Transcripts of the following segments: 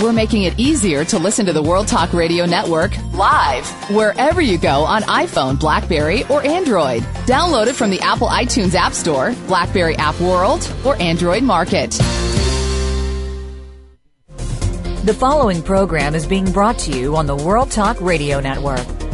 We're making it easier to listen to the World Talk Radio Network live wherever you go on iPhone, Blackberry, or Android. Download it from the Apple iTunes App Store, Blackberry App World, or Android Market. The following program is being brought to you on the World Talk Radio Network.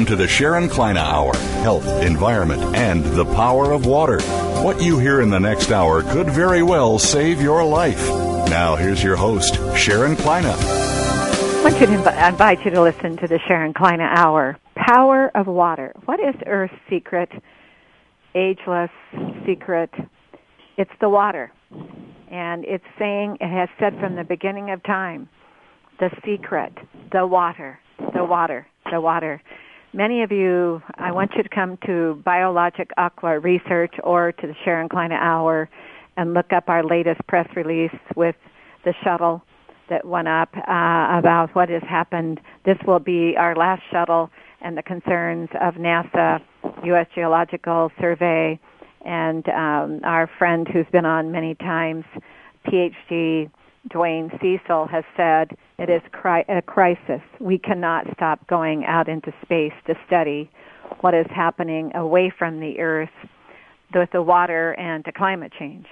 Welcome to the Sharon Kleyne Hour Health, Environment, and the Power of Water. What you hear in the next hour could very well save your life. Now, here's your host, Sharon Kleyne. I want to inv- invite you to listen to the Sharon Kleyne Hour Power of Water. What is Earth's secret? Ageless secret. It's the water. And it's saying, it has said from the beginning of time, the secret, the water, the water, the water. Many of you, I want you to come to Biologic Aqua Research or to the Sharon Kleyne Hour and look up our latest press release with the shuttle that went up uh, about what has happened. This will be our last shuttle and the concerns of NASA, U.S. Geological Survey, and um, our friend who's been on many times, PhD Dwayne Cecil, has said it is cri- a crisis. We cannot stop going out into space to study what is happening away from the Earth with the water and to climate change.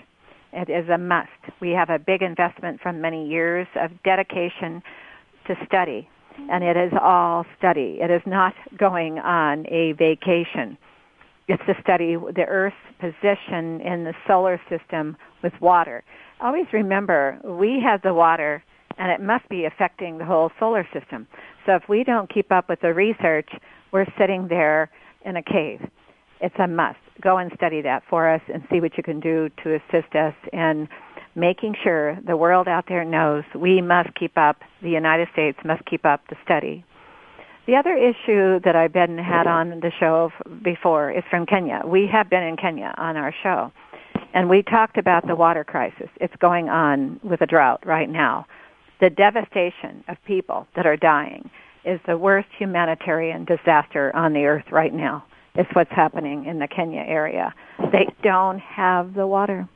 It is a must. We have a big investment from many years of dedication to study, and it is all study. It is not going on a vacation. It's to study the Earth's position in the solar system with water. Always remember, we have the water and it must be affecting the whole solar system. So if we don't keep up with the research, we're sitting there in a cave. It's a must. Go and study that for us and see what you can do to assist us in making sure the world out there knows we must keep up, the United States must keep up the study. The other issue that I've been had on the show before is from Kenya. We have been in Kenya on our show. And we talked about the water crisis. It's going on with a drought right now the devastation of people that are dying is the worst humanitarian disaster on the earth right now. It's what's happening in the Kenya area. They don't have the water.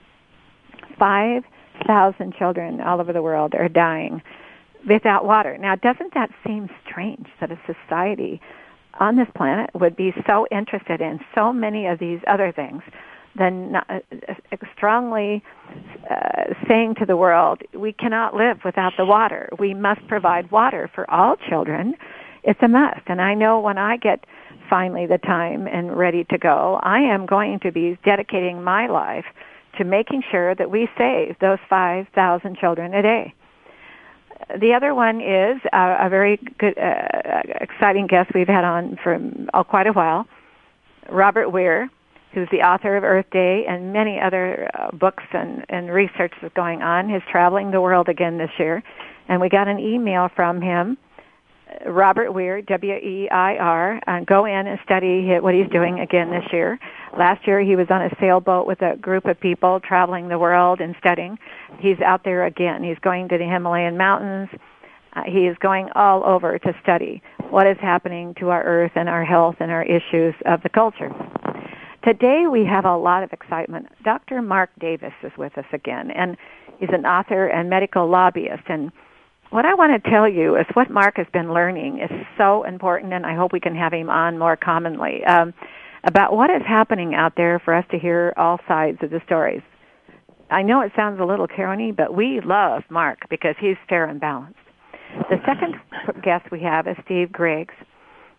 5,000 children all over the world are dying without water. Now, doesn't that seem strange that a society on this planet would be so interested in so many of these other things then uh, strongly uh, saying to the world, we cannot live without the water. We must provide water for all children. It's a must. And I know when I get finally the time and ready to go, I am going to be dedicating my life to making sure that we save those 5,000 children a day. The other one is uh, a very good, uh, exciting guest we've had on for quite a while, Robert Weir who's the author of Earth Day and many other uh, books and, and research that's going on. He's traveling the world again this year. And we got an email from him, Robert Weir, W-E-I-R, and go in and study what he's doing again this year. Last year he was on a sailboat with a group of people traveling the world and studying. He's out there again. He's going to the Himalayan mountains. Uh, he is going all over to study what is happening to our earth and our health and our issues of the culture. Today we have a lot of excitement. Dr. Mark Davis is with us again, and he's an author and medical lobbyist. And what I want to tell you is what Mark has been learning is so important, and I hope we can have him on more commonly um, about what is happening out there for us to hear all sides of the stories. I know it sounds a little corny, but we love Mark because he's fair and balanced. The second guest we have is Steve Griggs.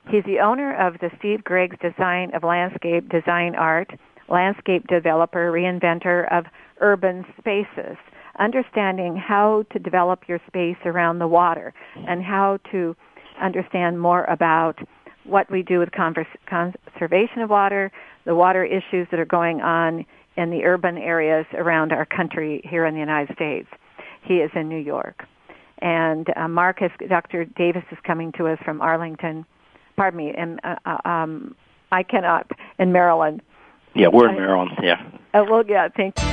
He's the owner of the Steve Griggs Design of Landscape Design Art, landscape developer, reinventor of urban spaces, understanding how to develop your space around the water and how to understand more about what we do with convers- conservation of water, the water issues that are going on in the urban areas around our country here in the United States. He is in New York. And uh, Marcus, Dr. Davis is coming to us from Arlington, pardon me, and uh, uh, um, I cannot, in Maryland. Yeah, we're in Maryland, yeah. Uh, well, yeah, thank you.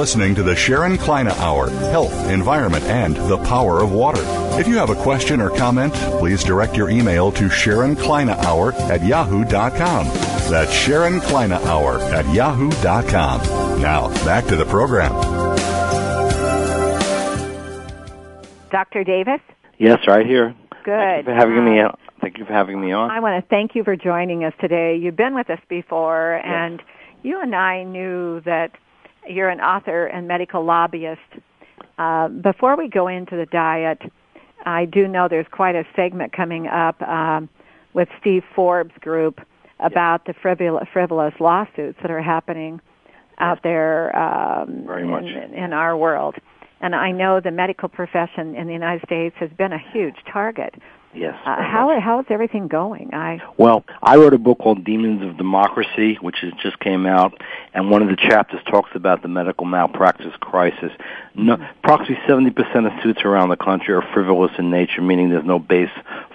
Listening to the Sharon Kleyne Hour Health, Environment, and the Power of Water. If you have a question or comment, please direct your email to Sharon Kleyne Hour at yahoo.com. That's Sharon Kleyne Hour at yahoo.com. Now, back to the program. Dr. Davis? Yes, right here. Good. Thank you for having me Uh, on. Thank you for having me on. I want to thank you for joining us today. You've been with us before, and you and I knew that you're an author and medical lobbyist. Uh, before we go into the diet, I do know there's quite a segment coming up um, with Steve Forbes' group about the frivolous, frivolous lawsuits that are happening out there um, Very much. In, in our world. And I know the medical profession in the United States has been a huge target. Yes. Uh, how how is everything going? I Well, I wrote a book called Demons of Democracy, which is, just came out, and one of the chapters talks about the medical malpractice crisis. No, approximately 70% of suits around the country are frivolous in nature, meaning there's no base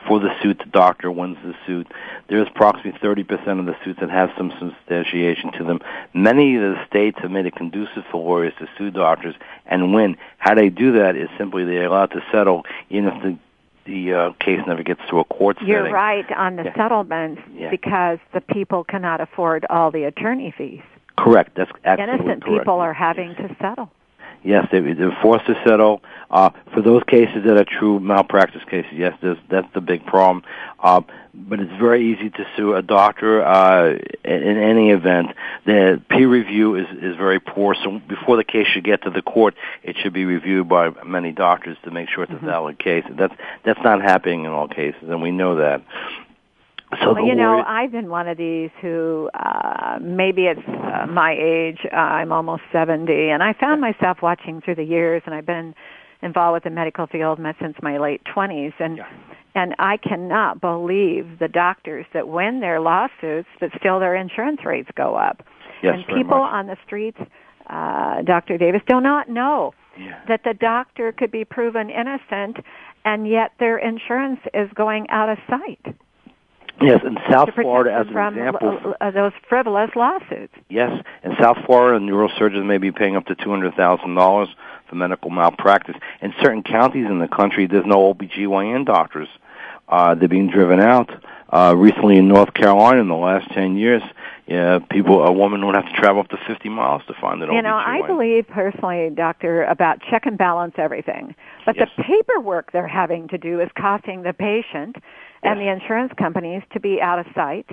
for the suit. The doctor wins the suit. There's approximately 30% of the suits that have some substantiation to them. Many of the states have made it conducive for lawyers to sue doctors and win. How they do that is simply they're allowed to settle, even if the the uh, case never gets to a court you're right on the Yeah. settlements Yeah. because the people cannot afford all the attorney fees. Correct. That's absolutely Innocent correct. people are having to settle. Yes, they, they're forced to settle. Uh, for those cases that are true malpractice cases, yes, there's, that's the big problem. Uh, but it's very easy to sue a doctor uh, in, in any event. The peer review is, is very poor, so before the case should get to the court, it should be reviewed by many doctors to make sure it's Mm-hmm. a valid case. That's that's not happening in all cases, and we know that. So Well, you know, I've been one of these who uh, maybe it's uh, my age. Uh, I'm almost 70, and I found myself watching through the years, and I've been involved with the medical field since my late 20s, and Yeah. and I cannot believe the doctors that win their lawsuits, but still their insurance rates go up. Yes, and people much. on the streets, uh, Dr. Davis, do not know Yeah. that the doctor could be proven innocent, and yet their insurance is going out of sight yes, in South Florida, as an example, uh, those frivolous lawsuits. Yes, in South Florida, neurosurgeons may be paying up to two hundred thousand dollars for medical malpractice. In certain counties in the country, there's no OBGYN doctors. Uh, they're being driven out. Uh, recently in North Carolina, in the last ten years, yeah, people, a woman would have to travel up to fifty miles to find an You know, I believe personally, doctor, about check and balance everything. But Yes. the paperwork they're having to do is costing the patient and Yes. the insurance companies to be out of sight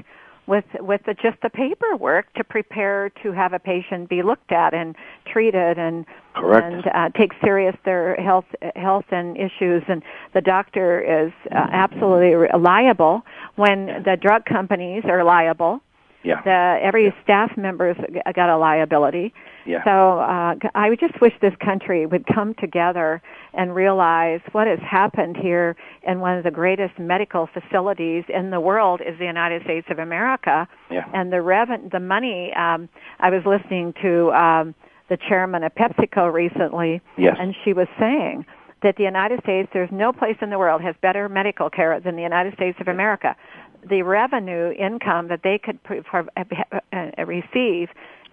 with with the, just the paperwork to prepare to have a patient be looked at and treated and Correct. and uh, take serious their health health and issues and the doctor is uh, absolutely liable when the drug companies are liable yeah, the every staff member's got a liability. yeah. So uh, I just wish this country would come together and realize what has happened here in one of the greatest medical facilities in the world is the United States of America. Yeah. And the reven- the money. Um, I was listening to um, the chairman of PepsiCo recently, Yes. and she was saying that the United States, there's no place in the world has better medical care than the United States of America. The revenue income that they could pr- for, uh, uh, receive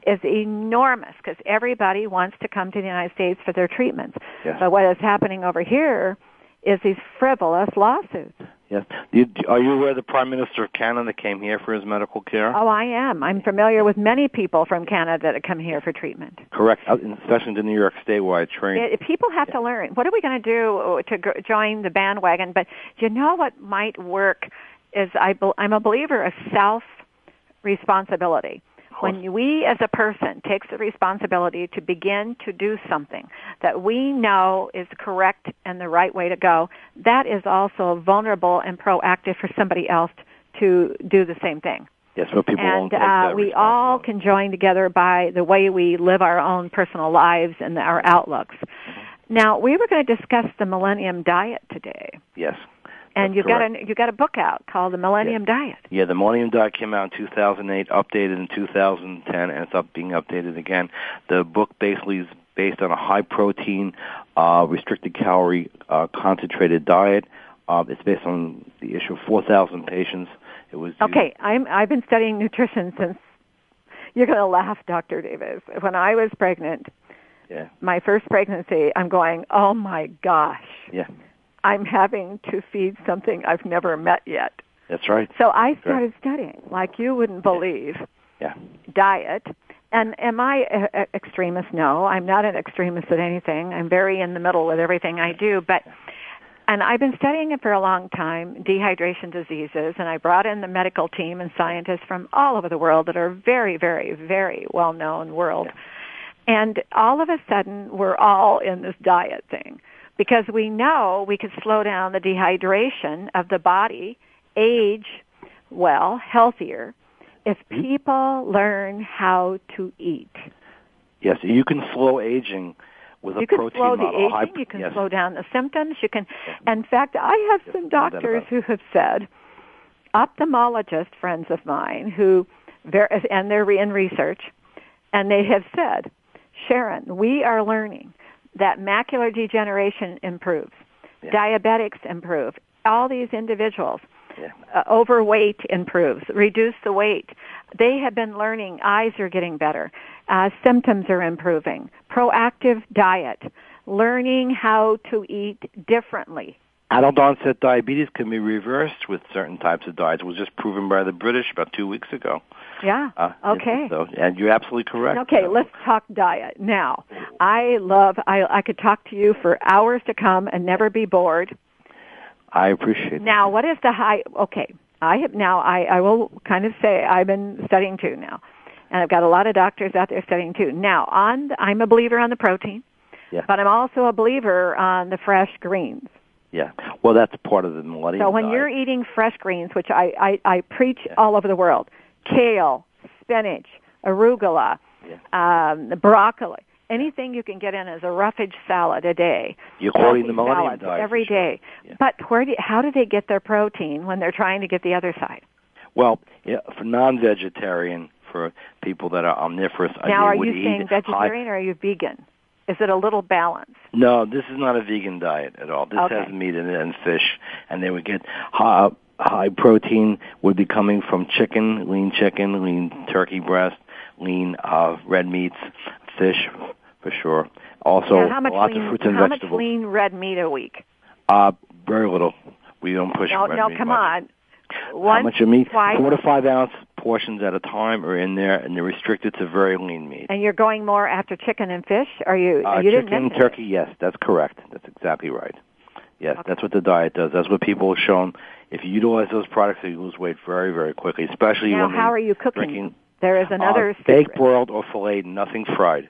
is enormous because everybody wants to come to the United States for their treatments. Yes. But what is happening over here is these frivolous lawsuits. Yes. You, are you aware the Prime Minister of Canada came here for his medical care? Oh, I am. I'm familiar with many people from Canada that come here for treatment. Correct. Uh, Especially to New York State, where I trained. It, people have to learn. What are we going to do to join the bandwagon? But you know what might work is I I'm a believer of self responsibility. When we as a person takes the responsibility to begin to do something that we know is correct and the right way to go, that is also vulnerable and proactive for somebody else to do the same thing. Yes, but people and uh, that we all can join together by the way we live our own personal lives and our outlooks. Mm-hmm. Now, we were going to discuss the Millennium Diet today, Yes. And That's you got a you've got a book out called The Millennium Diet. Yeah, the Millennium Diet came out in 2008, updated in 2010, and it's up being updated again. The book basically is based on a high protein, uh, restricted calorie, uh, concentrated diet. Uh, it's based on the issue of 4,000 patients. It was used- Okay, I'm I've been studying nutrition since. You're going to laugh, Dr. Davis. When I was pregnant, Yeah, my first pregnancy, I'm going, oh my gosh, yeah, I'm having to feed something I've never met yet. that's right. So I started studying, like you wouldn't believe, Yeah, diet. And am I an extremist? No, I'm not an extremist at anything. I'm very in the middle with everything I do. But, and I've been studying it for a long time, dehydration diseases, and I brought in the medical team and scientists from all over the world that are very, very, very well known world. And all of a sudden, we're all in this diet thing because we know we could slow down the dehydration of the body, age well, healthier, if Mm-hmm. people learn how to eat. yes. You can slow aging with a You can protein slow the model. aging, High- you can yes. slow down the symptoms, you can, in fact, I have some doctors who have said, ophthalmologist friends of mine who, and they're in research, and they have said, Sharon, we are learning that macular degeneration improves, Yeah. diabetics improve, all these individuals, Yeah. uh, overweight improves, reduce the weight. They have been learning eyes are getting better, uh, symptoms are improving, proactive diet, learning how to eat differently. Adult onset diabetes can be reversed with certain types of diets. It was just proven by the British about two weeks ago. Yeah. Uh, okay. So, and you're absolutely correct. Okay, let's talk diet. Now, I love I I could talk to you for hours to come and never be bored. I appreciate that. Now, what is the high okay, I have now I I will kind of say I've been studying too now. And I've got a lot of doctors out there studying too. Now, on I'm a believer on the protein, Yeah. but I'm also a believer on the fresh greens. Yeah. Well, that's part of the millennium So when diet. you're eating fresh greens, which I, I, I preach all over the world, kale, spinach, arugula, um, broccoli, anything you can get in as a roughage salad a day. You're quoting the millennium diet. every sure. day. Yeah. But where do, how do they get their protein when they're trying to get the other side? Well, yeah, for non-vegetarian, for people that are omnivorous, I now, are you saying high- vegetarian or are you vegan? Is it a little balance? No, this is not a vegan diet at all. This Okay. has meat in it and fish, and they would get high, high protein would be coming from chicken, lean chicken, lean turkey breast, lean uh, red meats, fish for sure. Also, how much lots lean, of fruits and vegetables. how much lean red meat a week? Uh, very little. We don't push No, red no, meat come much. on. One, How much of meat? twice, Four to five ounce portions at a time are in there, and they're restricted to very lean meat. and you're going more after chicken and fish? Are you? Uh, you didn't chicken, mention turkey, yes, that's correct. That's exactly right. Yes, that's what the diet does. That's what people have shown. If you utilize those products, you lose weight very, very quickly. Especially Now, when how are you cooking? drinking There is another uh, baked, broiled, or filleted, nothing fried.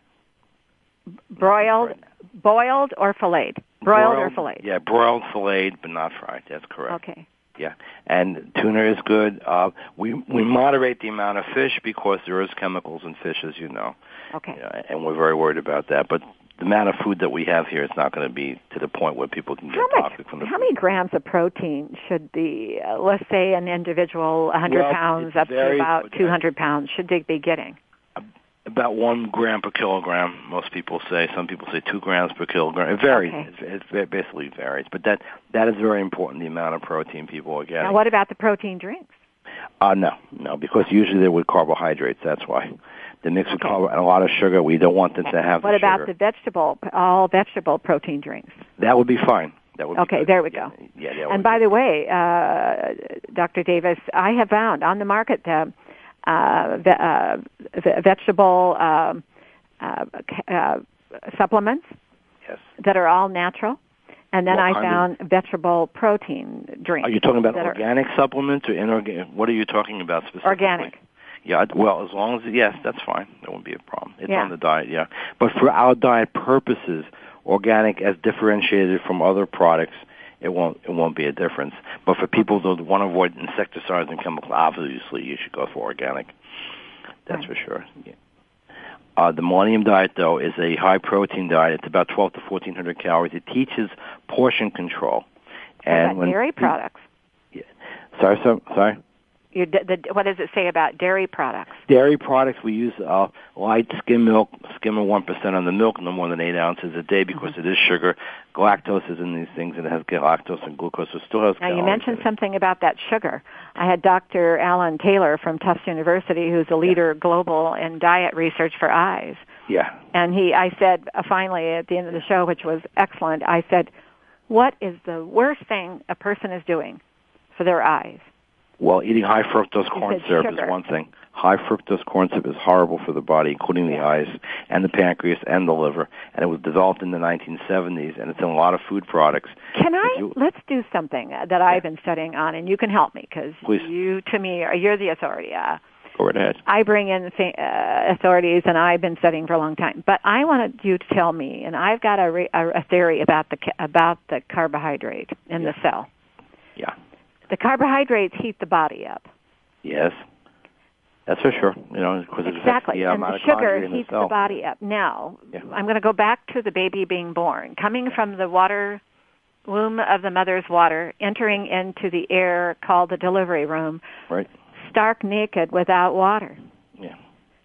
broiled, boiled or filleted? Broiled, or filleted? Yeah, broiled, filleted, but not fried. That's correct. Okay. Yeah, and tuna is good. Uh, we we moderate the amount of fish because there is chemicals in fish, as you know. Okay. Yeah, and we're very worried about that. But the amount of food that we have here is not going to be to the point where people can get How much? toxic from the How food. many grams of protein should the, uh, let's say, an individual, 100 Well, pounds up to about uh, 200 pounds, should they be getting? About one gram per kilogram. Most people say. Some people say two grams per kilogram. It varies. Okay. It, it basically varies, but that that is very important. The amount of protein people are getting. Now, what about the protein drinks? Uh, no, no, because usually they're with carbohydrates. That's why. They mix with Okay. carbo and a lot of sugar. We don't want them to have What the about sugar. the vegetable, all vegetable protein drinks? That would be fine. That would be Okay, there we go. Yeah, yeah. And by the way, uh, Dr. Davis, I have found on the market the uh, ve- uh, ve- vegetable um, uh, ca- uh, supplements yes. that are all natural. And then What I found vegetable protein drinks. Are you talking about that are organic supplements or inorganic? What are you talking about specifically? organic? Yeah, well, as long as yes, that's fine. That won't be a problem. It's Yeah. on the diet, yeah. But for our diet purposes, organic as differentiated from other products, it won't it won't be a difference. But for people that want to avoid insecticides and chemicals, obviously you should go for organic. That's Right. for sure. Yeah. Uh, the Millennium Diet, though, is a high protein diet. It's about 12 to 1400 calories. It teaches portion control. When dairy products? sorry, so, sorry. Your, d- the, what does it say about dairy products? dairy products we use uh, light skim milk, skim of one percent on the milk, no more than eight ounces a day because Mm-hmm. it is sugar. Galactose is in these things, and it has lactose and glucose. It still has. Now, you mentioned something about that sugar. I had Dr. Alan Taylor from Tufts University, who's a leader global in diet research for eyes. Yeah, And he, I said, uh, finally at the end of the show, which was excellent, I said, what is the worst thing a person is doing for their eyes? Well, eating high fructose corn syrup sugar. is one thing. High fructose corn syrup is horrible for the body, including the eyes and the pancreas and the liver. And it was developed in the 1970s, and it's in a lot of food products. Can I, you- let's do something that I've been studying on, and you can help me, because you, to me, are, you're the authority. Uh, Go right ahead. I bring in fa- uh, authorities, and I've been studying for a long time. But I wanted you to tell me, and I've got a, re- a, a theory about the ca- about the carbohydrate in the cell. Yeah. The carbohydrates heat the body up. Yes. That's for sure. You know, because Exactly, the and the sugar in the heats the body up. Now, Yeah. I'm going to go back to the baby being born, coming from the water womb of the mother's water, entering into the air called the delivery room, Right. stark naked without water. Yeah.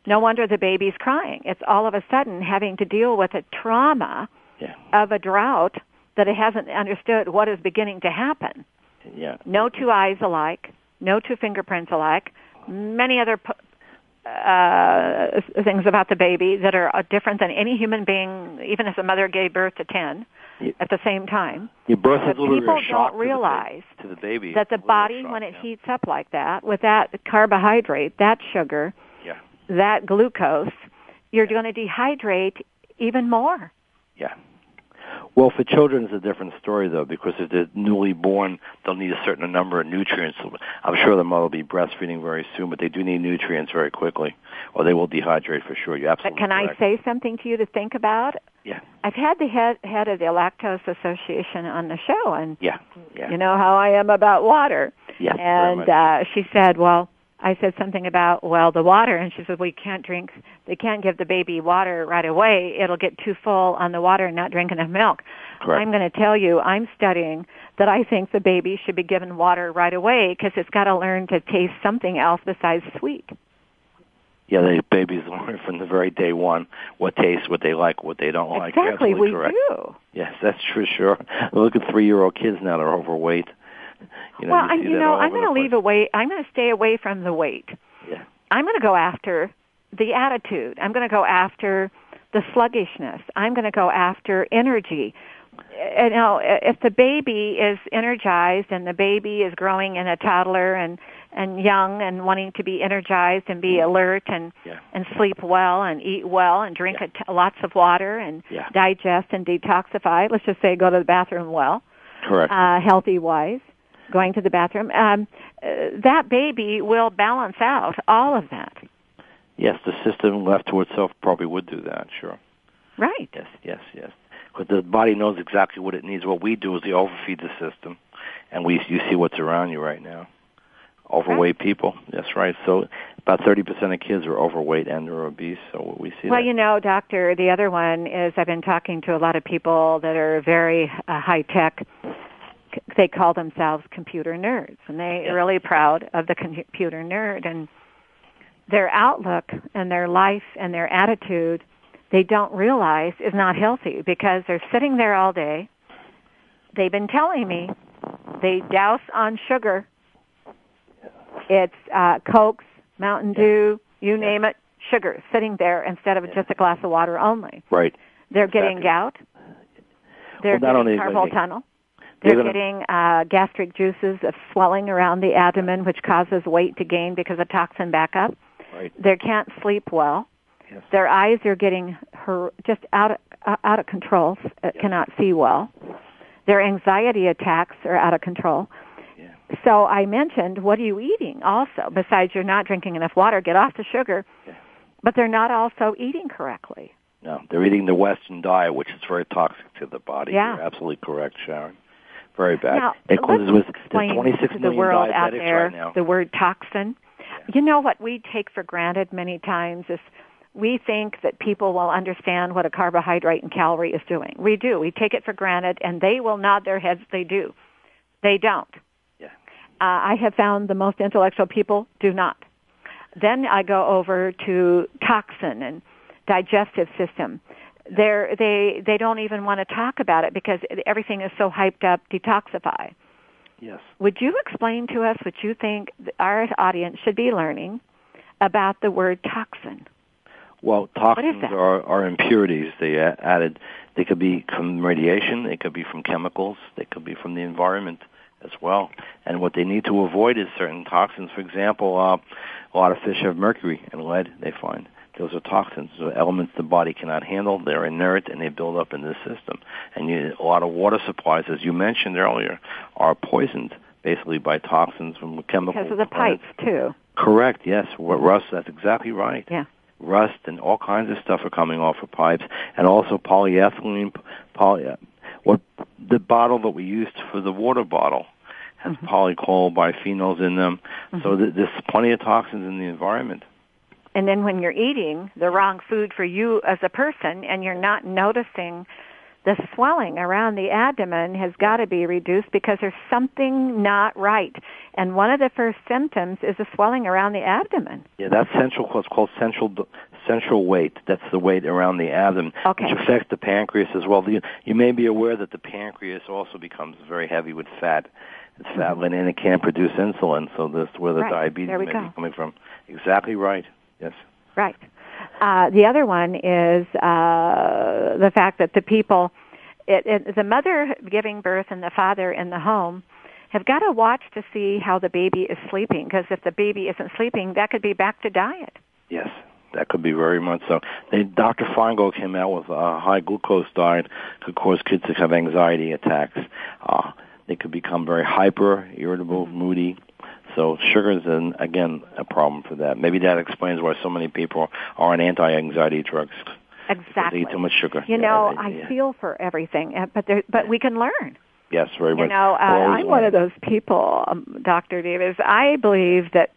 No wonder the baby's crying. It's all of a sudden having to deal with a trauma Yeah. of a drought that it hasn't understood what is beginning to happen. Yeah. No two eyes alike, no two fingerprints alike, many other p- uh, things about the baby that are uh, different than any human being, even if the mother gave birth to 10 Yeah. at the same time. Your birth But is a people don't realize to the, baby. That the It's a little body, shock, when it yeah. heats up like that, with that carbohydrate, that sugar, Yeah. that glucose, you're going to dehydrate even more. Yeah. Well, for children, it's a different story though, because if they're newly born, they'll need a certain number of nutrients. I'm sure the mother will be breastfeeding very soon, but they do need nutrients very quickly, or they will dehydrate for sure. But absolutely can I say something to you to think about? Yeah. I've had the head, head of the Lactose Association on the show, and Yeah. Yeah. you know how I am about water. yeah. and uh, she said, "Well, I said something about well the water," and she said, "We can't drink. They can't give the baby water right away. It'll get too full on the water and not drink enough milk." Correct. I'm going to tell you, I'm studying that I think the baby should be given water right away because it's got to learn to taste something else besides sweet. yeah, the babies learn from the very day one what tastes, what they like, what they don't like. Exactly, absolutely we correct. do. Yes, that's for sure. Look at three-year-old kids now; they're overweight. You know, well, you you know, I'm going to leave away. I'm going to stay away from the weight. Yeah. I'm going to go after the attitude. I'm going to go after the sluggishness. I'm going to go after energy. You know, if the baby is energized and the baby is growing in a toddler and and young and wanting to be energized and be alert and Yeah. and sleep well and eat well and drink Yeah. a t- lots of water and Yeah. digest and detoxify. Let's just say go to the bathroom well Correct. uh, healthy wise, going to the bathroom, um, that baby will balance out all of that. yes, the system left to itself probably would do that. Sure. Right. Yes, yes, yes. Because the body knows exactly what it needs. What we do is we overfeed the system, and we you see what's around you right now. Overweight people. That's right. So about thirty percent of kids are overweight and they're obese. So we see Well, that. you know, doctor, the other one is I've been talking to a lot of people that are very uh, high tech. They call themselves computer nerds, and they're Yeah. really proud of the computer nerd. And their outlook and their life and their attitude they don't realize is not healthy because they're sitting there all day. They've been telling me they douse on sugar. It's uh, Cokes, Mountain Dew, you name it, sugar sitting there instead of just a glass of water only. Right. They're getting gout. They're Well, not getting only- carpal tunnel. They're gonna- getting uh, gastric juices of swelling around the abdomen, which causes weight to gain because of toxin backup. Right. They can't sleep well. Yes. Their eyes are getting her just out of, uh, out of control. Uh, Cannot see well. Their anxiety attacks are out of control. Yeah. So I mentioned, what are you eating? Also, besides you're not drinking enough water, get off the sugar. Yeah. But they're not also eating correctly. No, they're eating the Western diet, which is very toxic to the body. Yeah. You're absolutely correct, Sharon. Very bad. Now, it causes with let's there's 26 to the world out there right the word toxin. You know what we take for granted many times is we think that people will understand what a carbohydrate and calorie is doing. We do. We take it for granted, and they will nod their heads. They do. They don't. Yeah. Uh, I have found the most intellectual people do not. Then I go over to toxin and digestive system. They're, they they don't even want to talk about it because everything is so hyped up. Detoxify. Yes. Would you explain to us what you think our audience should be learning about the word toxin? Well, toxins are, are impurities. They added. They could be from radiation. They could be from chemicals. They could be from the environment as well. And what they need to avoid is certain toxins. For example, uh, a lot of fish have mercury and lead. They find those are toxins, so elements the body cannot handle. They're inert and they build up in the system. And you, a lot of water supplies, as you mentioned earlier, are poisoned basically by toxins from chemicals. Because of the pipes too. Correct. Yes, What rust. That's exactly right. Yeah. Rust and all kinds of stuff are coming off of pipes, and also polyethylene. Poly, what the bottle that we used for the water bottle has Mm-hmm. polycol in them. So th- there's plenty of toxins in the environment. And then when you're eating the wrong food for you as a person and you're not noticing the swelling around the abdomen has got to be reduced because there's something not right. And one of the first symptoms is the swelling around the abdomen. Yeah, that's central. What's called central central weight. That's the weight around the abdomen, Okay. which affects the pancreas as well. You, you may be aware that the pancreas also becomes very heavy with fat. It's fat laden and it can't produce insulin, so that's where the Mm-hmm. Right. diabetes may go. be coming from. Exactly right. Yes. Right. Uh, the other one is uh, the fact that the people, it, it, the mother giving birth and the father in the home, have got to watch to see how the baby is sleeping. Because if the baby isn't sleeping, that could be back to diet. Yes, that could be very much so. They, Dr. Feingold came out with a high glucose diet could cause kids to have anxiety attacks. Uh, they could become very hyper, irritable, moody. So sugar is, an, again, a problem for that. Maybe that explains why so many people are on anti-anxiety drugs. Exactly. They eat too much sugar. You Yeah, know, they- I yeah. feel for everything, uh, but there, but we can learn. Yes, very You much. You know, uh, I'm one of those people, um, Dr. Davis. I believe that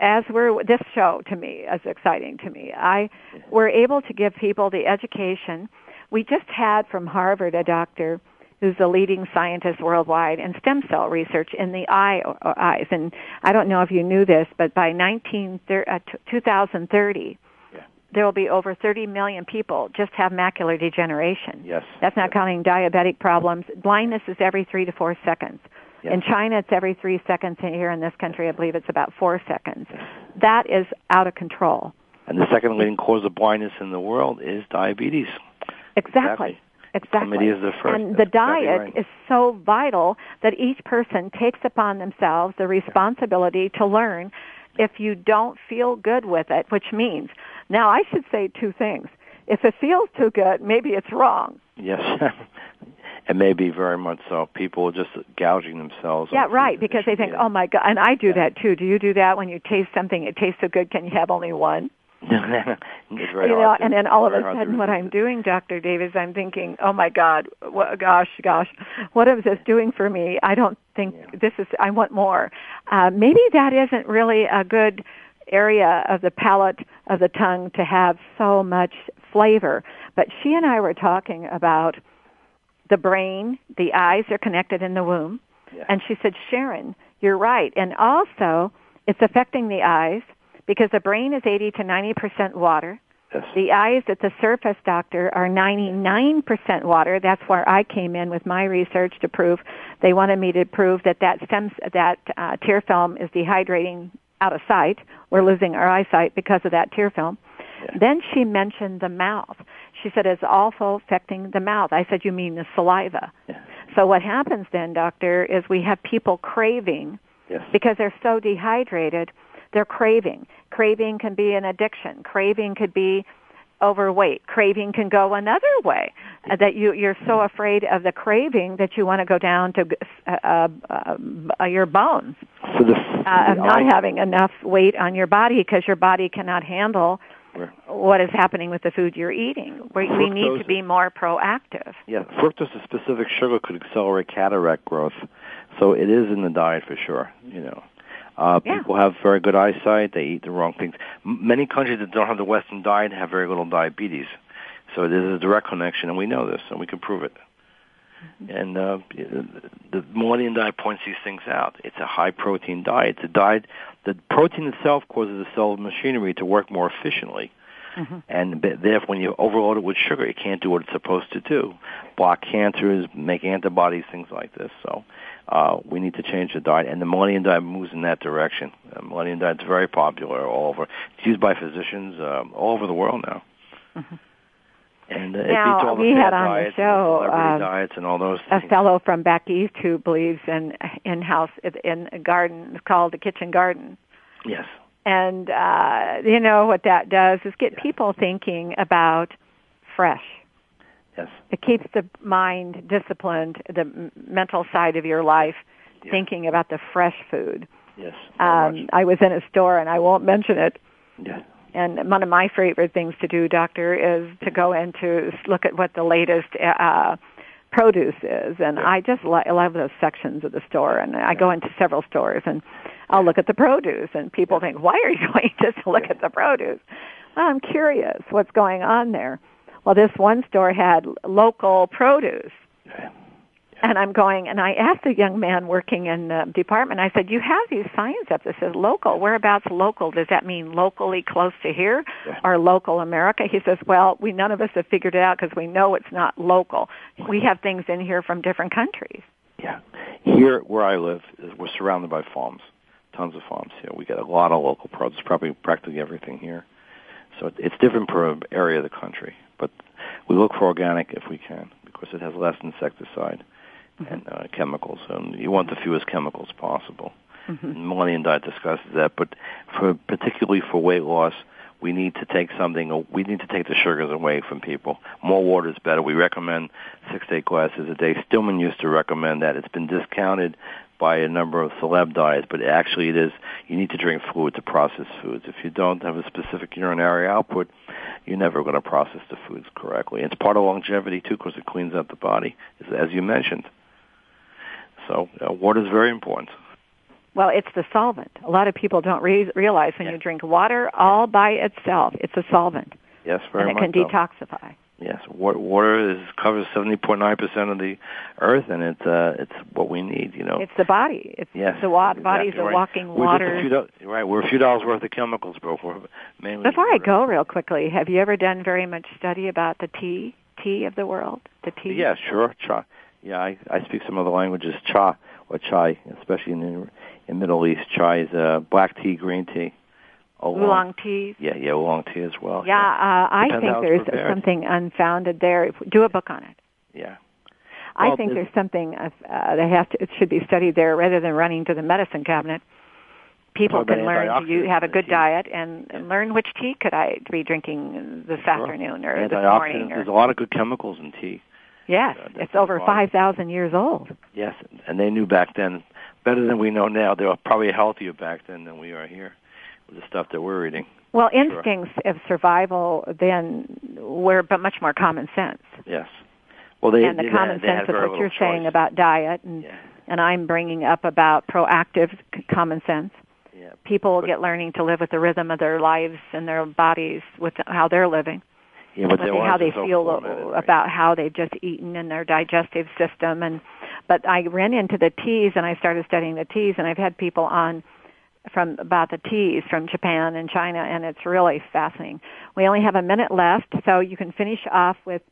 as we're this show to me is exciting to me. I we're able to give people the education. We just had from Harvard a doctor who's a leading scientist worldwide in stem cell research in the eye uh, eyes. And I don't know if you knew this, but by 19 thir- uh, 2030, Yeah. there will be over 30 million people just have macular degeneration. Yes. That's not counting diabetic problems. Blindness is every three to four seconds. Yes. In China, it's every three seconds. And here in this country, I believe it's about four seconds. That is out of control. And the second leading cause of blindness in the world is diabetes. Exactly. Exactly. Is the first. And the That's diet right. is so vital that each person takes upon themselves the responsibility to learn if you don't feel good with it, which means, now I should say two things. If it feels too good, maybe it's wrong. Yes. it may be very much so. People are just gouging themselves. Yeah, right, because they think, oh my God, and I do Yeah. that too. Do you do that when you taste something, it tastes so good, can you have only one? Eat. it's very you know, and then all of a sudden, what I'm doing, Dr. Davis, I'm thinking, oh my God, what, gosh, gosh, what is this doing for me? I don't think Yeah. this is. I want more. Uh, maybe that isn't really a good area of the palate of the tongue to have so much flavor. But she and I were talking about the brain, the eyes are connected in the womb. Yeah. And she said, Sharon, you're right. And also, it's affecting the eyes because the brain is 80 to 90% water. Yes. The eyes at the surface, doctor, are 99% water. That's where I came in with my research to prove. They wanted me to prove that that stems that uh, tear film is dehydrating out of sight. We're losing our eyesight because of that tear film. Yeah. Then she mentioned the mouth. She said it's also affecting the mouth. I said, you mean the saliva? Yeah. So what happens then, doctor, is we have people craving Yes. because they're so dehydrated, they're craving. Craving can be an addiction. Craving could be overweight. Craving can go another way. Uh, that you you're so afraid of the craving that you want to go down to uh, uh, uh, your bones So the, uh, of not having enough weight on your body because your body cannot handle what is happening with the food you're eating. We, we need to be more proactive. Yeah, fructose, specific sugar, could accelerate cataract growth. So it is in the diet for sure. You know, uh, Yeah. people have very good eyesight. They eat the wrong things. M- many countries that don't have the Western diet have very little diabetes. So there's a direct connection, and we know this, and we can prove it. And uh, the Millennium Diet points these things out. It's a high protein diet. A diet. The protein itself causes the cell machinery to work more efficiently. And therefore, when you overload it with sugar, it can't do what it's supposed to do. Block cancers, make antibodies, things like this. So uh, we need to change the diet. And the Millennium Diet moves in that direction. The Millennium Diet is very popular all over. It's used by physicians um, all over the world now. And uh, it Now, beats all the we had on the diets and show, um, diets and all those a fellow from back east who believes in in-house in a garden it's called the kitchen garden Yes. and uh you know what that does is get Yeah. people thinking about fresh Yes. it keeps the mind disciplined the m- mental side of your life Yeah. thinking about the fresh food Yes. um i was in a store and i won't mention it Yeah. and one of my favorite things to do, doctor, is to go in to look at what the latest uh, produce is. And Yeah. I just li- love those sections of the store. And I go into several stores and I'll look at the produce. And people think, why are you going just to look at the produce? Well, I'm curious what's going on there. Well, this one store had local produce. Yeah. And I'm going, and I asked the young man working in the department, I said, you have these signs up that says local. Whereabouts local? Does that mean locally close to here Yeah. or local America? He says, well, we none of us have figured it out because we know it's not local. We have things in here from different countries. Yeah. Here, where I live, we're surrounded by farms, tons of farms here. We get a lot of local produce, probably practically everything here. So it- it's different per area of the country, we look for organic if we can because it has less insecticide mm-hmm. and uh, chemicals. And you want the fewest chemicals possible. Mm-hmm. And Millennium Diet discusses that, but for particularly for weight loss, we need to take something. Uh, we need to take the sugars away from people. More water is better. We recommend six to eight glasses a day. Stillman used to recommend that. It's been discounted by a number of celeb diets, but actually it is. You need to drink fluid to process foods. If you don't have a specific urinary output, you're never going to process the foods correctly. It's part of longevity too, because it cleans up the body, as- as you mentioned. So uh, water is very important. Well, it's the solvent. A lot of people don't re- realize when Yeah. you drink water all by itself, it's a solvent, Yes, very and it much can so. detoxify. Yes, wa- water is covers seventy point nine percent of the earth, and it's uh, it's what we need. You know. It's the body. It's yes, the wa- exactly body's a right. walking we're water. A do- right, we're a few dollars worth of chemicals, bro. We're mainly Before I go, real quickly, have you ever done very much study about the tea, tea of the world, the tea? Yeah, sure, cha. Yeah, I I speak some other languages, cha or chai, especially in the in Middle East. Chai is uh, black tea, green tea, oolong. oolong teas. Yeah, yeah, oolong tea as well. Yeah, uh, I think there's prepared. something unfounded there. Do a book on it. yeah. I think there's- something uh, they have to. It should be studied there rather than running to the medicine cabinet. People can learn to you have a good diet and, and learn which tea could I be drinking this Sure. afternoon or this morning. Or, There's a lot of good chemicals in tea. yes, uh, it's over five thousand years old. Yes, and they knew back then better than we know now. They were probably healthier back then than we are here the stuff that we're eating. Well, instincts of survival then were but much more common sense. Yes. Well, they and the they, common they sense of what you're little saying about diet and Yeah. and I'm bringing up about proactive c- common sense. Yeah. People But- get learning to live with the rhythm of their lives and their bodies with how they're living, Yeah, but with how they so feel formatted, right? about how they've just eaten and their digestive system and but I ran into the teas and I started studying the teas and I've had people on from about the teas from Japan and China, and it's really fascinating. We only have a minute left, so you can finish off with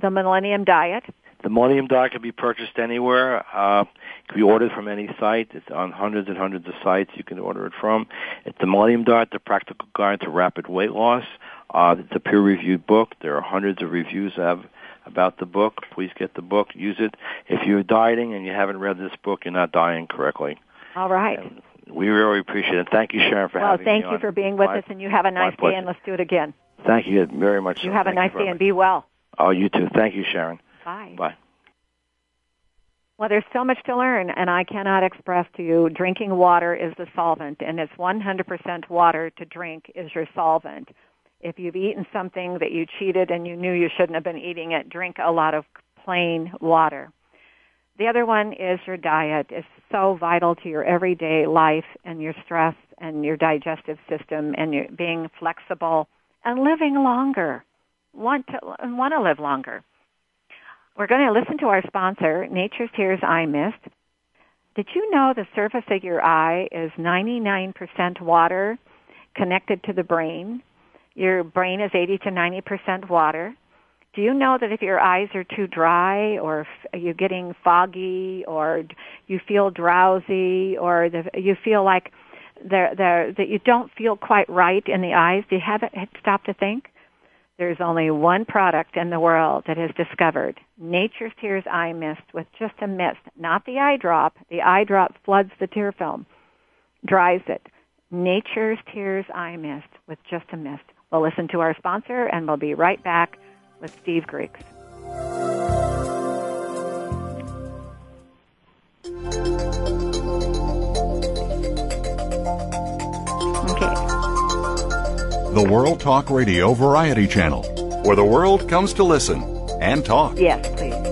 the Millennium Diet. The Millennium Diet can be purchased anywhere. Uh, it can be ordered from any site. It's on hundreds and hundreds of sites you can order it from. It's the Millennium Diet, the practical guide to rapid weight loss. Uh, it's a peer-reviewed book. There are hundreds of reviews have about the book. Please get the book. Use it. If you're dieting and you haven't read this book, you're not dieting correctly. All right. And we really appreciate it. Thank you, Sharon, for well, having thank you for being with My- us, and you have a nice day, and let's do it again. Thank you very much. You so. have a nice day, and be well. Oh, you too. Thank you, Sharon. Bye. Bye. Well, there's so much to learn, and I cannot express to you drinking water is the solvent, and it's 100% water to drink is your solvent. If you've eaten something that you cheated and you knew you shouldn't have been eating it, drink a lot of plain water. The other one is your diet. is so vital to your everyday life and your stress and your digestive system and your being flexible and living longer. Want to want to live longer. We're going to listen to our sponsor, Nature's Tears Eye Mist. Did you know the surface of your eye is 99% water connected to the brain? Your brain is 80 to 90% water. Do you know that if your eyes are too dry or if you're getting foggy or you feel drowsy or the, you feel like they're, they're, that you don't feel quite right in the eyes, do you have it stop to think? There's only one product in the world that has discovered Nature's Tears Eye Mist with just a mist, not the eye drop. The eye drop floods the tear film, dries it. Nature's Tears Eye Mist with just a mist. We'll listen to our sponsor and we'll be right back with Steve Griggs. Okay. The World Talk Radio Variety Channel, where the world comes to listen and talk. Yes, please.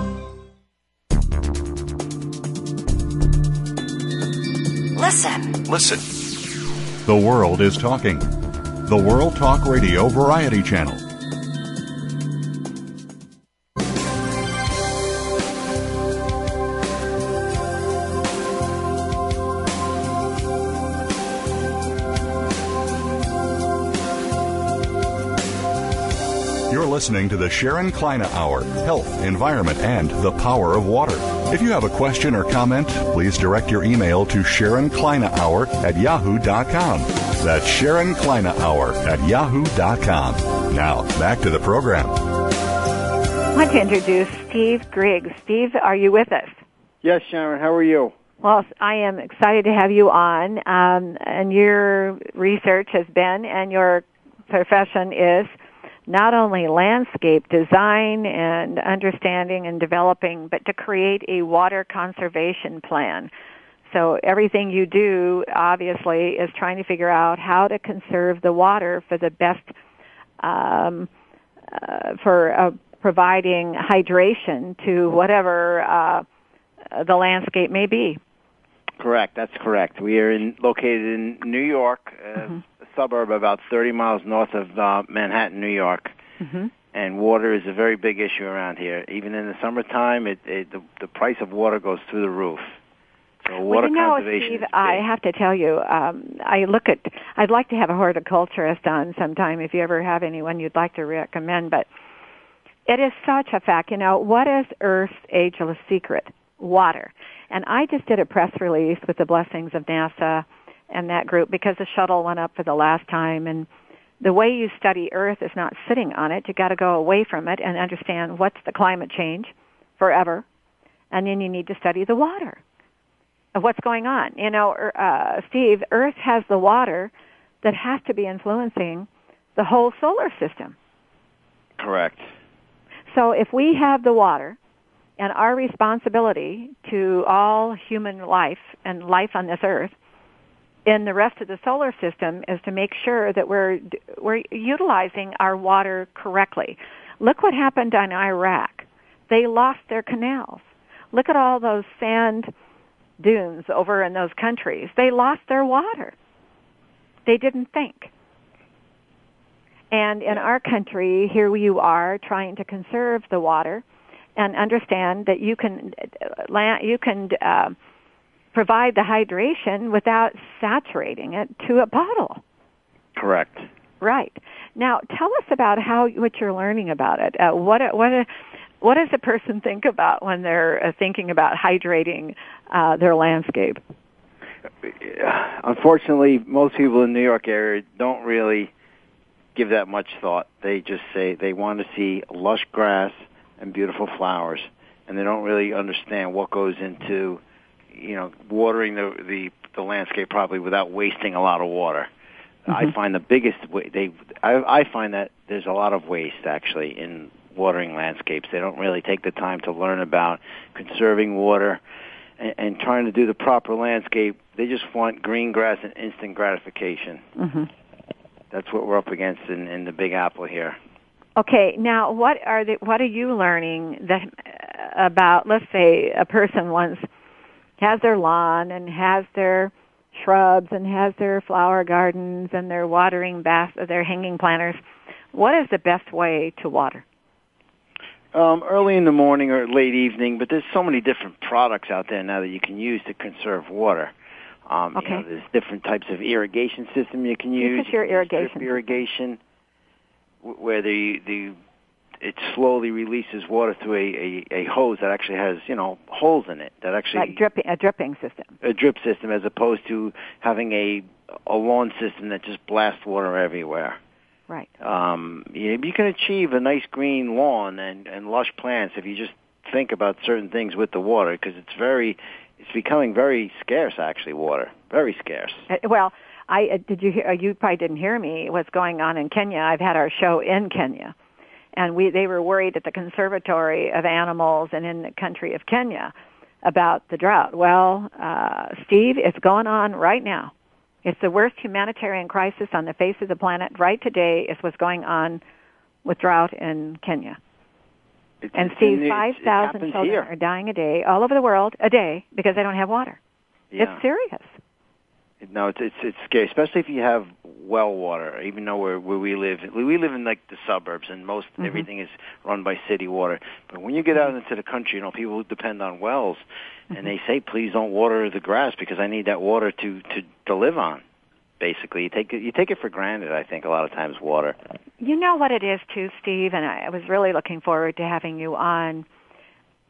Listen. Listen. The world is talking. The World Talk Radio Variety Channel. You're listening to the Sharon Kleyne Hour Health, Environment, and the Power of Water. If you have a question or comment, please direct your email to Sharon Kleyne Hour at yahoo.com. That's Sharon Kleyne Hour at yahoo.com. Now, back to the program. I want to introduce Steve Griggs. Steve, are you with us? Yes, Sharon. How are you? Well, I am excited to have you on. Um, and your research has been, and your profession is not only landscape design and understanding and developing, but to create a water conservation plan. So everything you do, obviously, is trying to figure out how to conserve the water for the best, um, uh, for uh, providing hydration to whatever uh, the landscape may be. Correct. That's correct. We are in, located in New York, uh, Mm-hmm. Suburb about 30 miles north of uh, Manhattan, New York. Mm-hmm. And water is a very big issue around here. Even in the summertime, it, it the, the price of water goes through the roof. So Well, water you know, conservation Steve, I have to tell you, um, I look at. I'd like to have a horticulturist on sometime if you ever have anyone you'd like to recommend. But it is such a fact. You know, what is Earth's ageless secret? Water. And I just did a press release with the blessings of NASA and that group because the shuttle went up for the last time and the way you study Earth is not sitting on it. You got to go away from it and understand what's the climate change forever, and then you need to study the water of what's going on. You know, er, uh, Steve, Earth has the water that has to be influencing the whole solar system. Correct. So if we have the water And our responsibility to all human life and life on this earth in the rest of the solar system is to make sure that we're we're utilizing our water correctly. Look what happened in Iraq. They lost their canals. Look at all those sand dunes over in those countries. They lost their water. They didn't think. And in our country, here you are trying to conserve the water and understand that you can you can uh, provide the hydration without saturating it to a bottle. Correct. Right. Now, tell us about how what you're learning about it. Uh, what what what does a person think about when they're uh, thinking about hydrating uh, their landscape? Unfortunately, most people in the New York area don't really give that much thought. They just say they want to see lush grass and beautiful flowers, and they don't really understand what goes into, you know, watering the the, the landscape properly without wasting a lot of water. Mm-hmm. I find the biggest way they I, I find that there's a lot of waste actually in watering landscapes. They don't really take the time to learn about conserving water and, and trying to do the proper landscape. They just want green grass and instant gratification. Mm-hmm that's what we're up against in, in the Big Apple here. Okay, now what are the what are you learning that about? Let's say a person once has their lawn and has their shrubs and has their flower gardens and their watering bath, their hanging planters. What is the best way to water? Um, early in the morning or late evening, but there's so many different products out there now that you can use to conserve water. Um, okay. You know, there's different types of irrigation system you can use. Use your irrigation. irrigation, where the the it slowly releases water through a, a, a hose that actually has you know holes in it that actually like dripping a dripping system. A drip system as opposed to having a a lawn system that just blasts water everywhere. Right. Um, you, you can achieve a nice green lawn and and lush plants if you just think about certain things with the water because it's very it's becoming very scarce. Actually, water very scarce. Uh, well, I uh, did you hear? Uh, you probably didn't hear me. What's going on in Kenya? I've had our show in Kenya, and we they were worried at the Conservatory of Animals and in the country of Kenya about the drought. Well, uh, Steve, it's going on right now. It's the worst humanitarian crisis on the face of the planet right today. Is what's going on with drought in Kenya. It's, and Steve, five thousand children here. are dying a day all over the world a day because they don't have water. Yeah. It's serious. No, it's it's it's scary, especially if you have well water. Even though where where we live, we live in like the suburbs, and most mm-hmm. everything is run by city water. But when you get out into the country, you know, people depend on wells, mm-hmm. and they say, "Please don't water the grass because I need that water to to to live on." Basically, you take it you take it for granted. I think a lot of times water. You know what it is too, Steve, and I was really looking forward to having you on.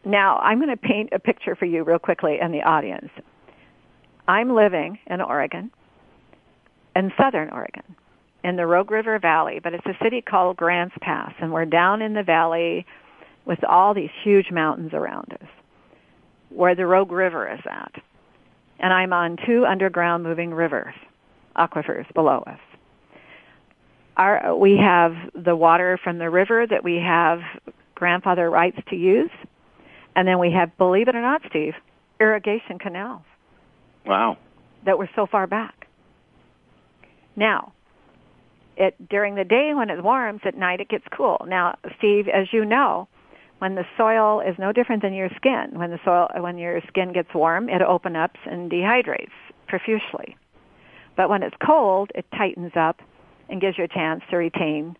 Now, I'm going to paint a picture for you real quickly and the audience. I'm living in Oregon, in southern Oregon, in the Rogue River Valley, but it's a city called Grants Pass, and we're down in the valley with all these huge mountains around us, where the Rogue River is at. And I'm on two underground moving rivers, aquifers below us. Our, we have the water from the river that we have grandfather rights to use, and then we have, believe it or not, Steve, irrigation canals. Wow. That were so far back. Now, it during the day when it warms, at night it gets cool. Now, Steve, as you know, when the soil is no different than your skin, when the soil when your skin gets warm, it opens up and dehydrates profusely. But when it's cold, it tightens up and gives you a chance to retain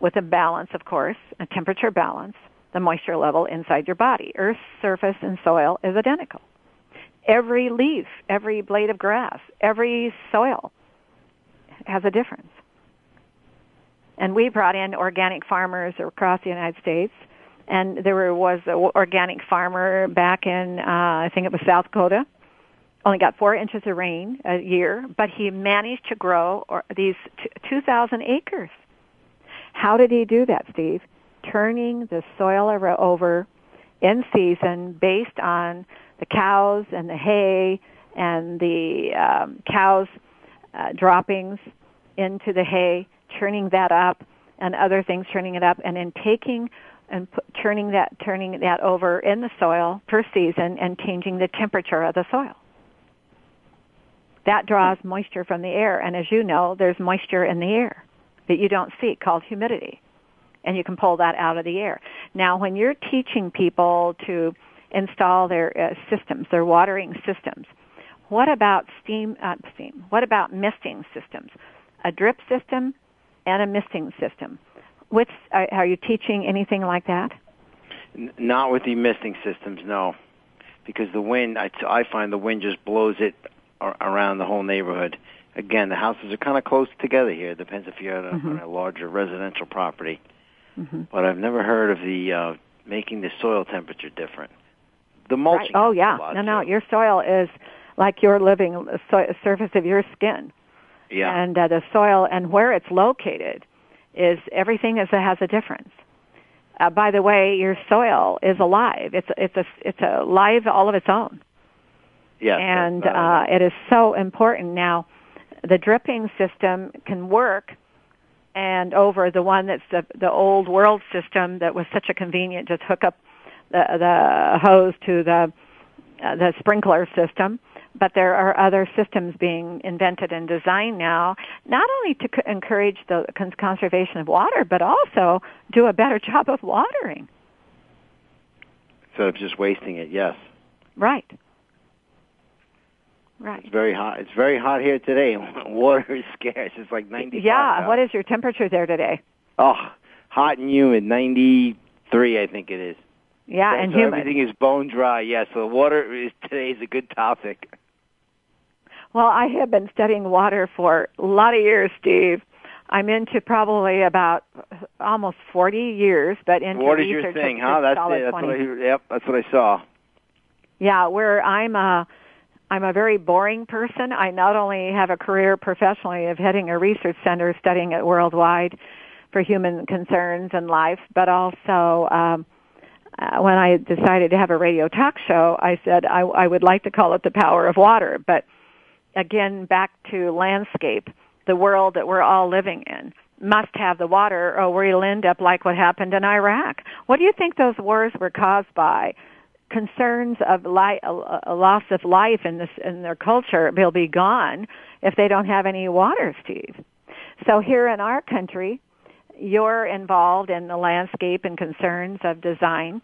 with a balance, of course, a temperature balance, the moisture level inside your body. Earth's surface and soil is identical every leaf, every blade of grass, every soil has a difference. And we brought in organic farmers across the United States. And there was an organic farmer back in, uh, I think it was South Dakota, only got four inches of rain a year, but he managed to grow these t- 2,000 acres. How did he do that, Steve? Turning the soil over in season based on the cows and the hay and the um, cows' uh, droppings into the hay, churning that up, and other things, churning it up, and then taking and turning that turning that over in the soil per season and changing the temperature of the soil. That draws moisture from the air, and as you know, there's moisture in the air that you don't see called humidity, and you can pull that out of the air. Now, when you're teaching people to install their uh, systems, their watering systems, what about steam? Uh, steam. What about misting systems? A drip system and a misting system. Which are, are you teaching anything like that? N- not with the misting systems, no, because the wind. I, t- I find the wind just blows it ar- around the whole neighborhood. Again, the houses are kind of close together here. It depends if you're on a, Mhm. on a larger residential property. Mm-hmm. But I've never heard of the uh, making the soil temperature different. The mulching. Right. Oh yeah. No, no. Your soil is like your living so- surface of your skin, Yeah. and uh, the soil and where it's located is everything is has a difference. Uh, by the way, your soil is alive. It's it's a it's a life all of its own, yes. and uh, it is so important. Now, the dripping system can work, and over the one that's the the old world system that was such a convenient, just hook up the the hose to the uh, the sprinkler system. But there are other systems being invented and designed now, not only to c- encourage the con- conservation of water, but also do a better job of watering. instead of just wasting it. Yes. Right. Right. It's very hot. It's very hot here today. Water is scarce. It's like 90. Yeah. What is your temperature there today? Oh, hot and humid. 93, I think it is. Yeah, so, and so humid. Everything is bone dry. Yes. so water is today is a good topic. Well, I have been studying water for a lot of years, Steve. I'm into probably about almost 40 years, but into Water's research your thing, huh? That's it. That's 20. what I, yep, that's what I saw. Yeah, where I'm a I'm a very boring person. I not only have a career professionally of heading a research center studying it worldwide for human concerns and life, but also um, uh, when I decided to have a radio talk show, I said I, I would like to call it the power of water. But again, back to landscape, the world that we're all living in must have the water, or we'll end up like what happened in Iraq. What do you think those wars were caused by? concerns of li- a, loss of life in this in their culture will be gone if they don't have any water, Steve. So here in our country, you're involved in the landscape and concerns of design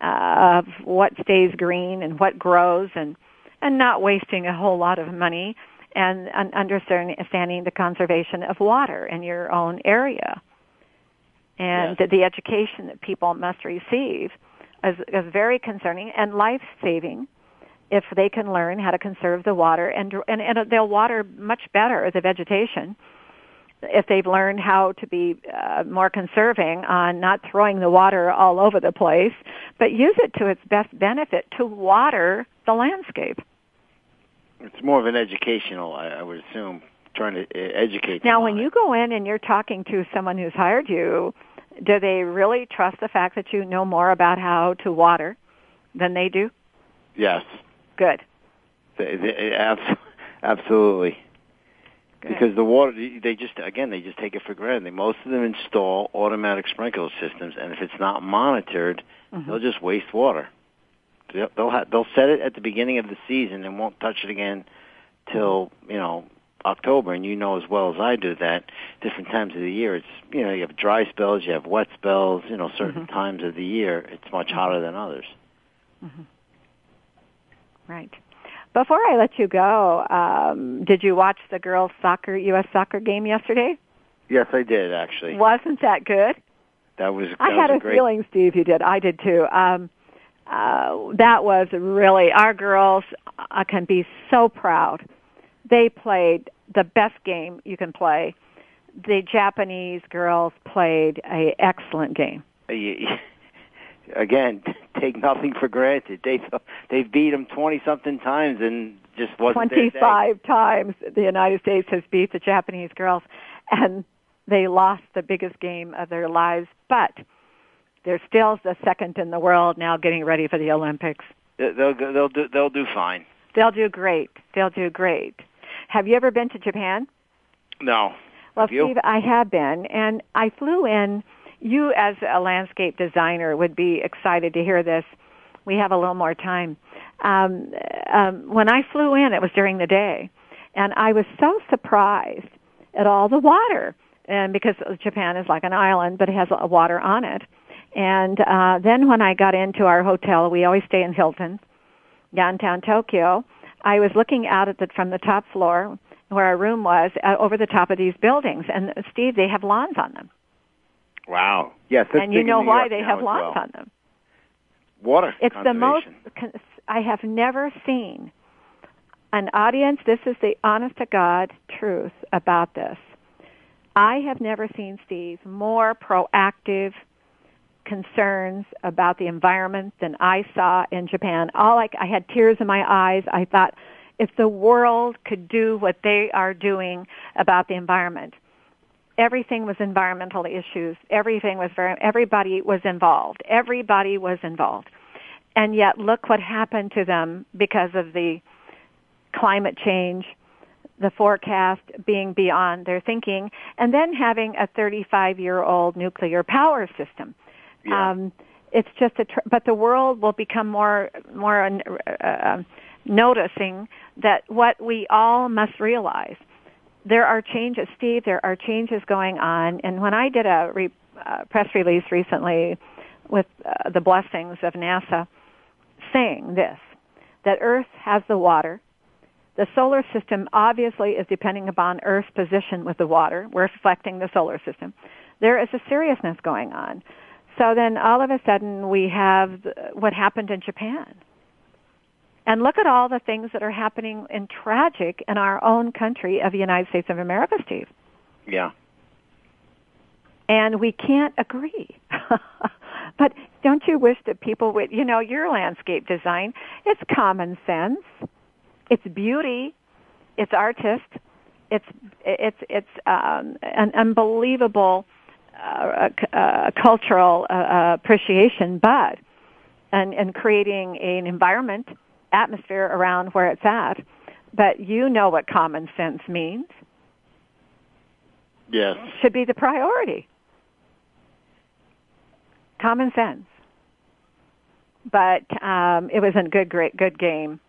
uh, of what stays green and what grows and and not wasting a whole lot of money and, and understanding the conservation of water in your own area and Yes. the education that people must receive is, is very concerning and life saving if they can learn how to conserve the water and, and and they'll water much better the vegetation if they've learned how to be uh, more conserving on not throwing the water all over the place but use it to its best benefit to water the landscape It's more of an educational, I, I would assume, trying to uh, educate. now when you go in and you're talking to someone who's hired you do they really trust the fact that you know more about how to water than they do yes, good they, they, absolutely. Good. Because the water, they just again, they just take it for granted. They, most of them install automatic sprinkler systems, and if it's not monitored, Mhm. they'll just waste water. They'll they'll, ha- they'll set it at the beginning of the season and won't touch it again till you know October. And you know as well as I do that different times of the year, it's you know you have dry spells, you have wet spells. You know certain Mhm. times of the year, it's much hotter than others. Right. Before I let you go, um, did you watch the girls' soccer U.S. soccer game yesterday? Yes, I did actually. Wasn't that good? That was that I was had a a great. feeling, Steve, you did. I did too. Um, uh, that was really our girls uh, can be so proud. They played the best game you can play. The Japanese girls played a excellent game. Uh, again, take nothing for granted. They they've beat them twenty something times and just wasn't 25 times the United States has beat the Japanese girls and they lost the biggest game of their lives, but they're still the second in the world now getting ready for the Olympics. They- They'll they'll do they'll do fine. They'll do great. They'll do great. Have you ever been to Japan? No. Well, Have you? Steve, I have been, and I flew in you as a landscape designer would be excited to hear this. We have a little more time. Um, um, when I flew in, it was during the day, and I was so surprised at all the water, and because Japan is like an island, but it has water on it. And uh, then when I got into our hotel, we always stay in Hilton, downtown Tokyo. I was looking out at the from the top floor where our room was uh, over the top of these buildings, and Steve, they have lawns on them. Wow. Yes, and you know why they have locks well. on them. Water. It's the most. I have never seen an audience. This is the honest to God truth about this. I have never seen Steve more proactive concerns about the environment than I saw in Japan. All like I had tears in my eyes. I thought if the world could do what they are doing about the environment, everything was environmental issues. Everything was very, everybody was involved. Everybody was involved. And yet look what happened to them because of the climate change, the forecast being beyond their thinking, and then having a 35 year old nuclear power system. Yeah. Um, it's just a, tr- but the world will become more, more uh, uh, noticing that what we all must realize there are changes, Steve. There are changes going on, and when I did a re, uh, press release recently with uh, the blessings of NASA, saying this: that Earth has the water. The solar system obviously is depending upon Earth's position with the water. We're reflecting the solar system. There is a seriousness going on. So then all of a sudden we have what happened in Japan. And look at all the things that are happening in tragic in our own country of the United States of America, Steve. Yeah. And we can't agree. but don't you wish that people would, you know, your landscape design, it's common sense. It's beauty. It's artist. It's, it's, it's, um, an unbelievable, uh, uh, cultural, uh, appreciation, but, and, and creating an environment atmosphere around where it's at. But you know what common sense means. Yes. Should be the priority. Common sense. But um, it was a good, great, good game.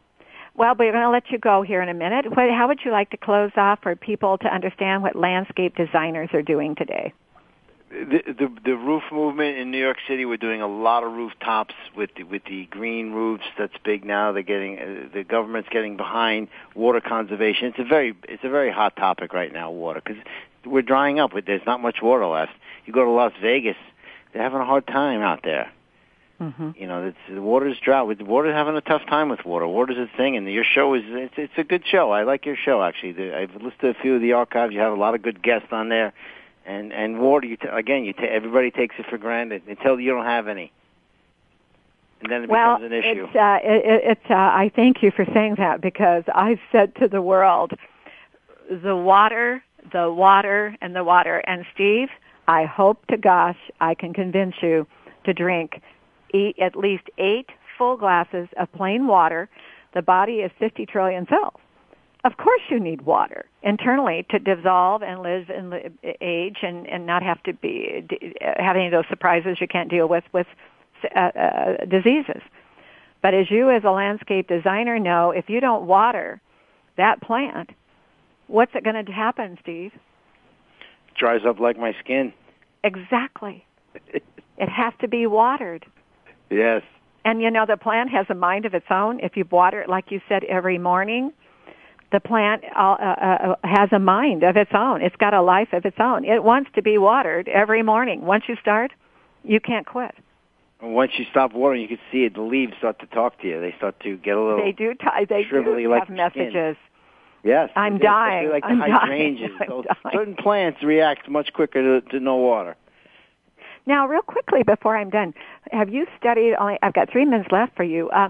Well, we're going to let you go here in a minute. What, how would you like to close off for people to understand what landscape designers are doing today? The, the the roof movement in New York City. We're doing a lot of rooftops with the, with the green roofs. That's big now. They're getting uh, the government's getting behind water conservation. It's a very it's a very hot topic right now. Water because we're drying up. There's not much water left. You go to Las Vegas, they're having a hard time out there. Mm-hmm. You know, it's, the water's drought. With water having a tough time with water. Water's a thing, and your show is it's, it's a good show. I like your show actually. The, I've listened to a few of the archives. You have a lot of good guests on there and and water you t- again you t- everybody takes it for granted until you don't have any and then it well, becomes an issue it's, uh, it, it's uh, I thank you for saying that because I've said to the world, the water, the water, and the water. And Steve, I hope to gosh I can convince you to drink eat at least eight full glasses of plain water. The body is 50 trillion cells of course you need water internally to dissolve and live and age and, and not have to be have any of those surprises you can't deal with with uh, uh, diseases. But as you as a landscape designer know, if you don't water that plant, what's it going to happen, Steve? dries up like my skin Exactly. it has to be watered. yes And you know, the plant has a mind of its own. If you water it, like you said, every morning, the plant uh, uh, has a mind of its own. It's got a life of its own. It wants to be watered every morning. Once you start, you can't quit. and once you stop watering you can see it the leaves start to talk to you they start to get a little They do. T- they shrivelly do like have your skin. messages. yes I'm especially dying. like the I'm dying. hydrangeas dying. certain plants react much quicker to, to no water Now, real quickly before I'm done, have you studied? Only I've got three minutes left for you. Uh,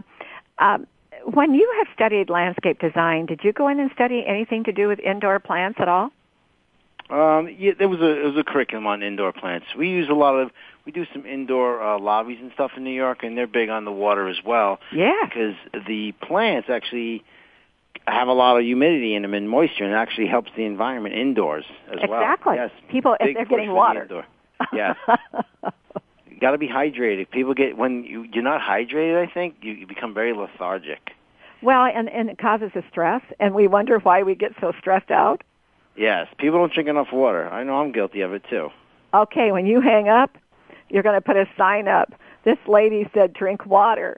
um, when you have studied landscape design, did you go in and study anything to do with indoor plants at all? Um, yeah, there was a there was a curriculum on indoor plants. We use a lot of we do some indoor uh, lobbies and stuff in New York, and they're big on the water as well Yeah. because the plants actually have a lot of humidity in them and moisture, and it actually helps the environment indoors as well. Exactly. Yes, People, if they're getting water. indoor. Yeah. got to be hydrated. People get when you, you're not hydrated. I think you, you become very lethargic. Well, and and it causes a stress, and we wonder why we get so stressed out. Yes, people don't drink enough water. I know I'm guilty of it too. Okay, when you hang up, you're going to put a sign up. This lady said, "Drink water."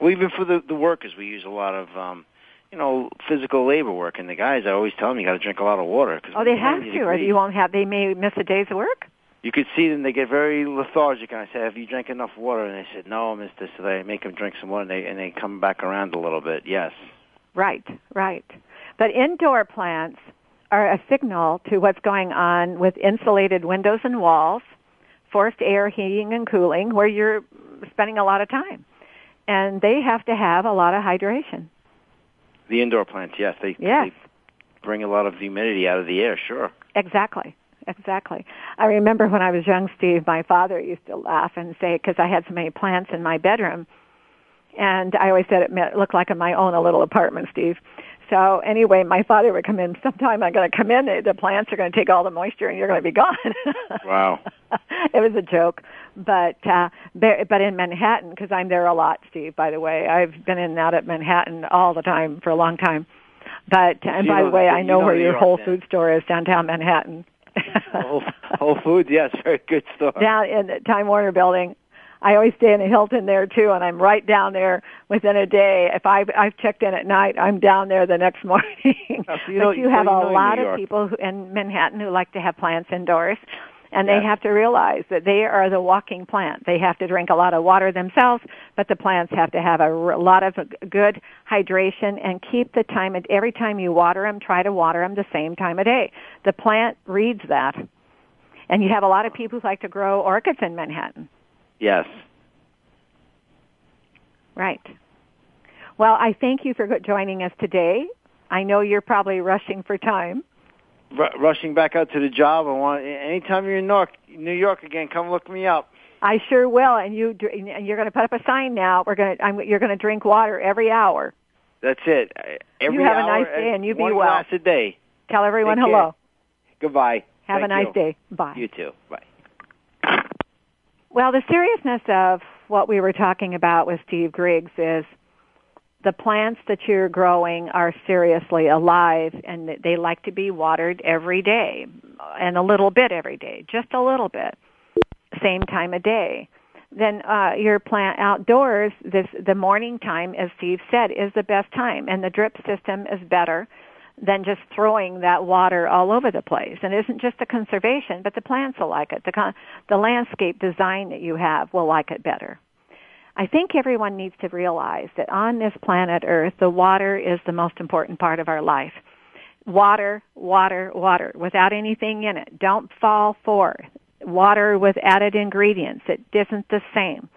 Well, even for the the workers, we use a lot of um, you know physical labor work, and the guys I always tell them you got to drink a lot of water. Cause oh, they have to, or you won't have. They may miss a day's work. You could see them; they get very lethargic, and I said, "Have you drank enough water?" And they said, "No, Mister." So they make them drink some water, and they and they come back around a little bit. Yes. Right, right. But indoor plants are a signal to what's going on with insulated windows and walls, forced air heating and cooling, where you're spending a lot of time. And they have to have a lot of hydration. The indoor plants, yes. They, yes. they bring a lot of humidity out of the air, sure. Exactly. Exactly. I remember when I was young, Steve, my father used to laugh and say, because I had so many plants in my bedroom, and I always said it looked like in my own a little apartment, Steve. So anyway, my father would come in. Sometime I'm going to come in. The plants are going to take all the moisture, and you're going to be gone. wow. it was a joke, but uh, but in Manhattan, because I'm there a lot, Steve. By the way, I've been in and out at Manhattan all the time for a long time. But and by the way, I know, know where your Whole then. Food store is downtown Manhattan. Whole, Whole Foods, yes, very good store. Down in the Time Warner building. I always stay in the Hilton there too, and I'm right down there within a day. If I've, I've checked in at night, I'm down there the next morning. Oh, so you know, but you so have you a lot of people who, in Manhattan who like to have plants indoors, and Yes. they have to realize that they are the walking plant. They have to drink a lot of water themselves, but the plants have to have a r- lot of good hydration and keep the time. And Every time you water them, try to water them the same time of day. The plant reads that. And you have a lot of people who like to grow orchids in Manhattan. Yes. Right. Well, I thank you for joining us today. I know you're probably rushing for time. R- rushing back out to the job. I want anytime you're in New York, New York again, come look me up. I sure will. And you and you're going to put up a sign now. We're going to, I'm, you're going to drink water every hour. That's it. Every You have a nice day and you be one well. glass a day. Tell everyone Take care. hello. Goodbye. Have Thank a nice you. day. Bye. You too. Bye. Well, the seriousness of what we were talking about with Steve Griggs is the plants that you're growing are seriously alive and they like to be watered every day and a little bit every day, just a little bit, same time of day. Then uh, your plant outdoors, this the morning time, as Steve said, is the best time, and the drip system is better than just throwing that water all over the place. And it isn't just the conservation, but the plants will like it. The con- the landscape design that you have will like it better. I think everyone needs to realize that on this planet Earth, the water is the most important part of our life. Water, water, water, without anything in it. Don't fall for water with added ingredients. It isn't the same.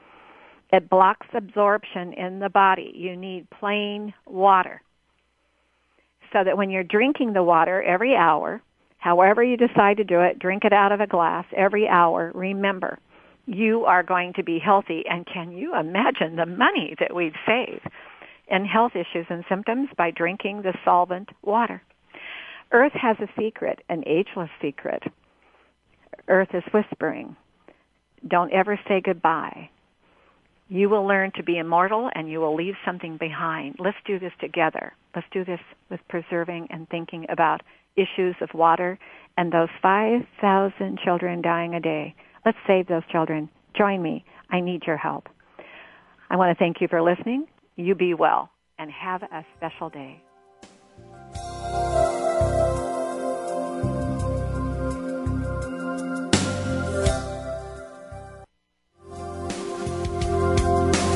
It blocks absorption in the body. You need plain water. So that when you're drinking the water every hour, however you decide to do it, drink it out of a glass every hour, remember, you are going to be healthy. And can you imagine the money that we'd save in health issues and symptoms by drinking the solvent water? Earth has a secret, an ageless secret. Earth is whispering. Don't ever say goodbye. You will learn to be immortal and you will leave something behind. Let's do this together. Let's do this with preserving and thinking about issues of water and those 5,000 children dying a day. Let's save those children. Join me. I need your help. I want to thank you for listening. You be well and have a special day.